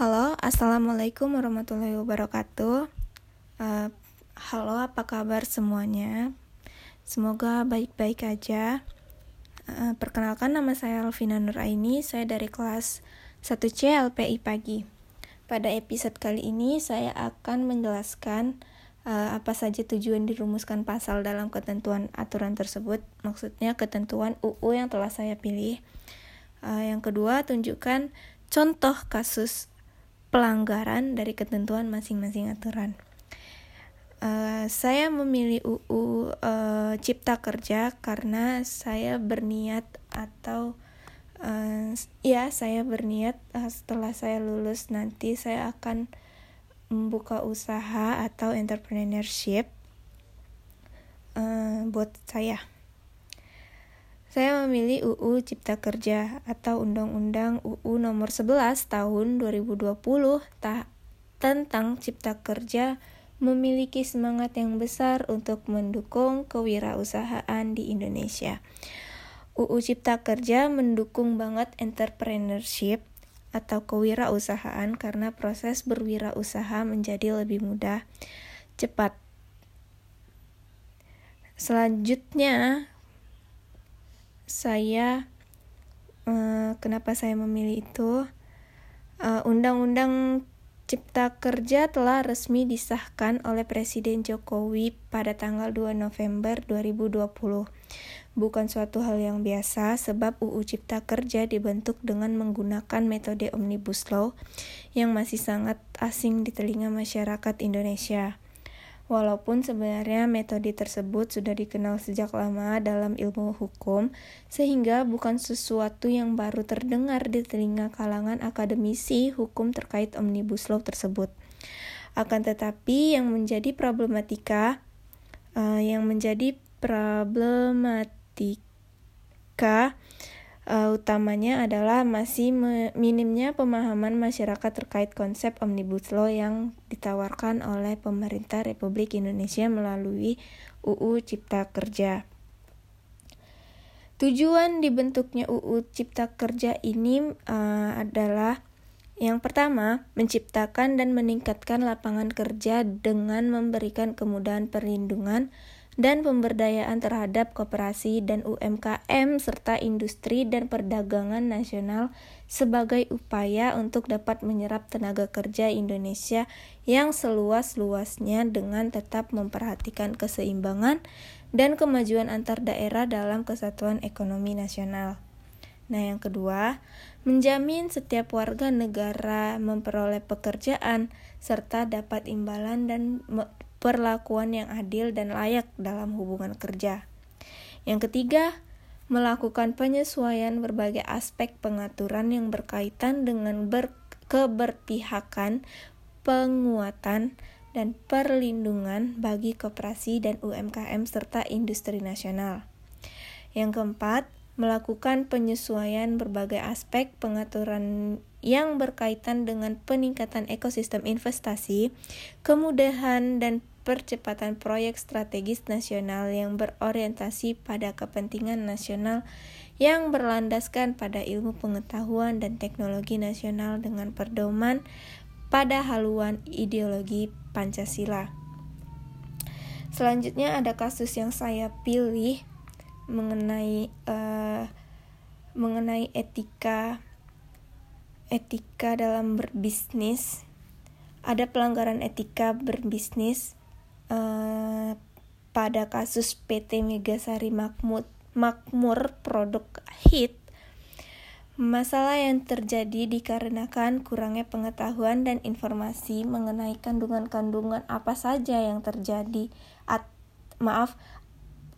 Halo, assalamualaikum warahmatullahi wabarakatuh. Uh, halo, apa kabar semuanya? Semoga baik-baik aja. Uh, perkenalkan nama saya Alvina Nuraini, saya dari kelas 1C LPI Pagi. Pada episode kali ini saya akan menjelaskan uh, apa saja tujuan dirumuskan pasal dalam ketentuan aturan tersebut, maksudnya ketentuan UU yang telah saya pilih. Uh, yang kedua, tunjukkan contoh kasus pelanggaran dari ketentuan masing-masing aturan. Uh, saya memilih UU uh, eh, Cipta Kerja karena saya berniat atau uh, ya saya berniat uh, setelah saya lulus nanti saya akan membuka usaha atau entrepreneurship uh, buat saya. Saya memilih UU Cipta Kerja atau Undang-Undang UU Nomor 11 Tahun 2020 ta tentang Cipta Kerja memiliki semangat yang besar untuk mendukung kewirausahaan di Indonesia. UU Cipta Kerja mendukung banget entrepreneurship atau kewirausahaan karena proses berwirausaha menjadi lebih mudah, cepat. Selanjutnya, saya uh, kenapa saya memilih itu undang undang-undang Cipta Kerja telah resmi disahkan oleh Presiden Jokowi pada tanggal 2 November 2020. Bukan suatu hal yang biasa sebab UU Cipta Kerja dibentuk dengan menggunakan metode Omnibus Law yang masih sangat asing di telinga masyarakat Indonesia. Walaupun sebenarnya metode tersebut sudah dikenal sejak lama dalam ilmu hukum, sehingga bukan sesuatu yang baru terdengar di telinga kalangan akademisi hukum terkait Omnibus Law tersebut. Akan tetapi yang menjadi problematika uh, yang menjadi problematika uh, utamanya adalah masih minimnya pemahaman masyarakat terkait konsep Omnibus Law yang ditawarkan oleh pemerintah Republik Indonesia melalui UU Cipta Kerja. Tujuan dibentuknya UU Cipta Kerja ini uh, adalah yang pertama, menciptakan dan meningkatkan lapangan kerja dengan memberikan kemudahan perlindungan dan pemberdayaan terhadap koperasi dan UMKM serta industri dan perdagangan nasional sebagai upaya untuk dapat menyerap tenaga kerja Indonesia yang seluas-luasnya dengan tetap memperhatikan keseimbangan dan kemajuan antar daerah dalam kesatuan ekonomi nasional. Nah, yang kedua, menjamin setiap warga negara memperoleh pekerjaan serta dapat imbalan dan perlakuan yang adil dan layak dalam hubungan kerja. Yang ketiga, melakukan penyesuaian berbagai aspek pengaturan yang berkaitan dengan ber keberpihakan, penguatan, dan perlindungan bagi koperasi dan UMKM serta industri nasional. Yang keempat, melakukan penyesuaian berbagai aspek pengaturan yang berkaitan dengan peningkatan ekosistem investasi, kemudahan dan percepatan proyek strategis nasional yang berorientasi pada kepentingan nasional yang berlandaskan pada ilmu pengetahuan dan teknologi nasional dengan perdoman pada haluan ideologi Pancasila. Selanjutnya ada kasus yang saya pilih mengenai uh, mengenai etika etika dalam berbisnis. Ada pelanggaran etika berbisnis Eh, pada kasus PT Megasari Makmur, Makmur produk hit Masalah yang terjadi dikarenakan kurangnya pengetahuan dan informasi mengenai kandungan-kandungan apa saja yang terjadi. At, maaf,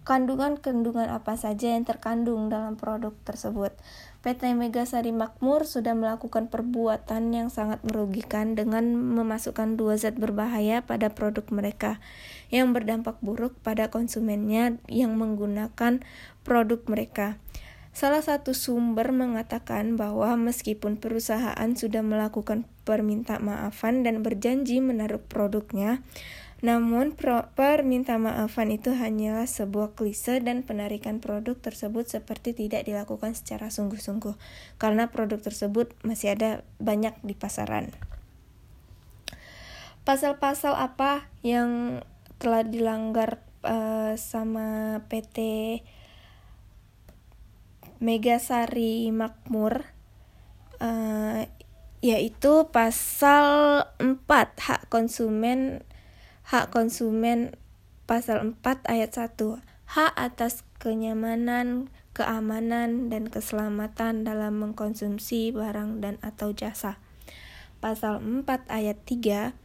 kandungan-kandungan apa saja yang terkandung dalam produk tersebut. PT Megasari Makmur sudah melakukan perbuatan yang sangat merugikan dengan memasukkan dua zat berbahaya pada produk mereka yang berdampak buruk pada konsumennya yang menggunakan produk mereka. Salah satu sumber mengatakan bahwa meskipun perusahaan sudah melakukan perminta maafan dan berjanji menaruh produknya, namun, perminta maafan itu hanyalah sebuah klise dan penarikan produk tersebut seperti tidak dilakukan secara sungguh-sungguh, karena produk tersebut masih ada banyak di pasaran. pasal-pasal apa yang telah dilanggar uh, sama PT Megasari Makmur uh, yaitu pasal 4 hak konsumen hak konsumen pasal 4 ayat 1 hak atas kenyamanan keamanan dan keselamatan dalam mengkonsumsi barang dan atau jasa. Pasal 4 ayat 3,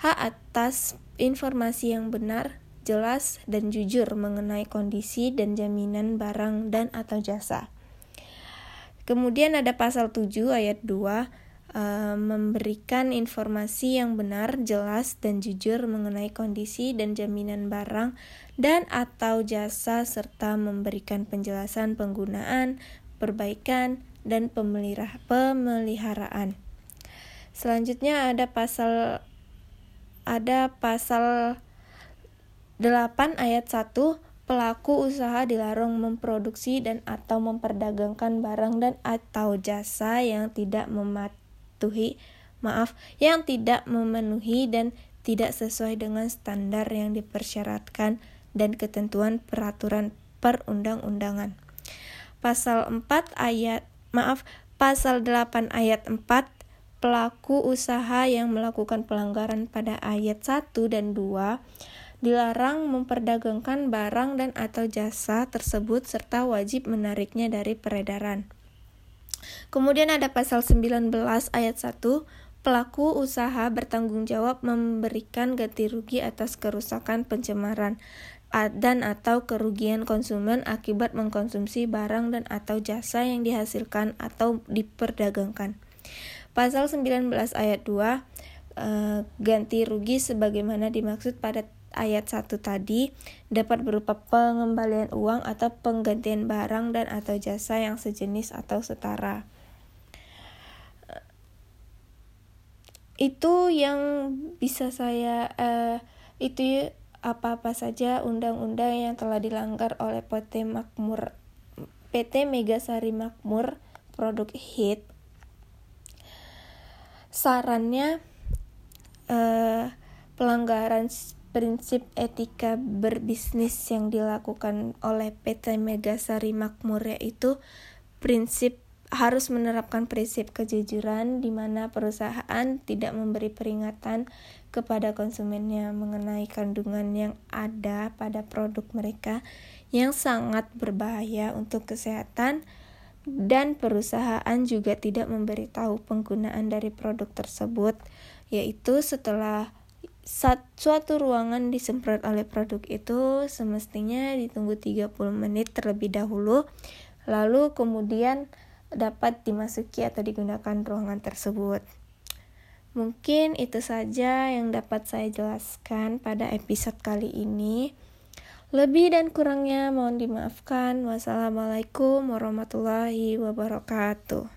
hak atas informasi yang benar, jelas, dan jujur mengenai kondisi dan jaminan barang dan atau jasa. Kemudian ada pasal 7 ayat 2, uh, memberikan informasi yang benar, jelas, dan jujur mengenai kondisi dan jaminan barang dan atau jasa serta memberikan penjelasan penggunaan, perbaikan, dan pemeliharaan. Selanjutnya ada pasal ada pasal 8 ayat 1 pelaku usaha dilarang memproduksi dan atau memperdagangkan barang dan atau jasa yang tidak mematuhi mematuhi maaf yang tidak memenuhi dan tidak sesuai dengan standar yang dipersyaratkan dan ketentuan peraturan perundang-undangan. Pasal 4 ayat maaf pasal 8 ayat 4 pelaku usaha yang melakukan pelanggaran pada ayat 1 dan 2 dilarang memperdagangkan barang dan atau jasa tersebut serta wajib menariknya dari peredaran. Kemudian ada pasal 19 ayat 1, pelaku usaha bertanggung jawab memberikan ganti rugi atas kerusakan pencemaran dan atau kerugian konsumen akibat mengkonsumsi barang dan atau jasa yang dihasilkan atau diperdagangkan. Pasal 19 ayat 2 eh, ganti rugi sebagaimana dimaksud pada ayat 1 tadi dapat berupa pengembalian uang atau penggantian barang dan atau jasa yang sejenis atau setara. Itu yang bisa saya uh, itu apa-apa saja undang-undang yang telah dilanggar oleh PT Makmur PT Megasari Makmur produk hit. Sarannya uh, pelanggaran prinsip etika berbisnis yang dilakukan oleh PT Megasari Makmur yaitu prinsip harus menerapkan prinsip kejujuran di mana perusahaan tidak memberi peringatan kepada konsumennya mengenai kandungan yang ada pada produk mereka yang sangat berbahaya untuk kesehatan dan perusahaan juga tidak memberitahu penggunaan dari produk tersebut yaitu setelah saat suatu ruangan disemprot oleh produk itu semestinya ditunggu 30 menit terlebih dahulu lalu kemudian dapat dimasuki atau digunakan ruangan tersebut. Mungkin itu saja yang dapat saya jelaskan pada episode kali ini. Lebih dan kurangnya mohon dimaafkan. Wassalamualaikum warahmatullahi wabarakatuh.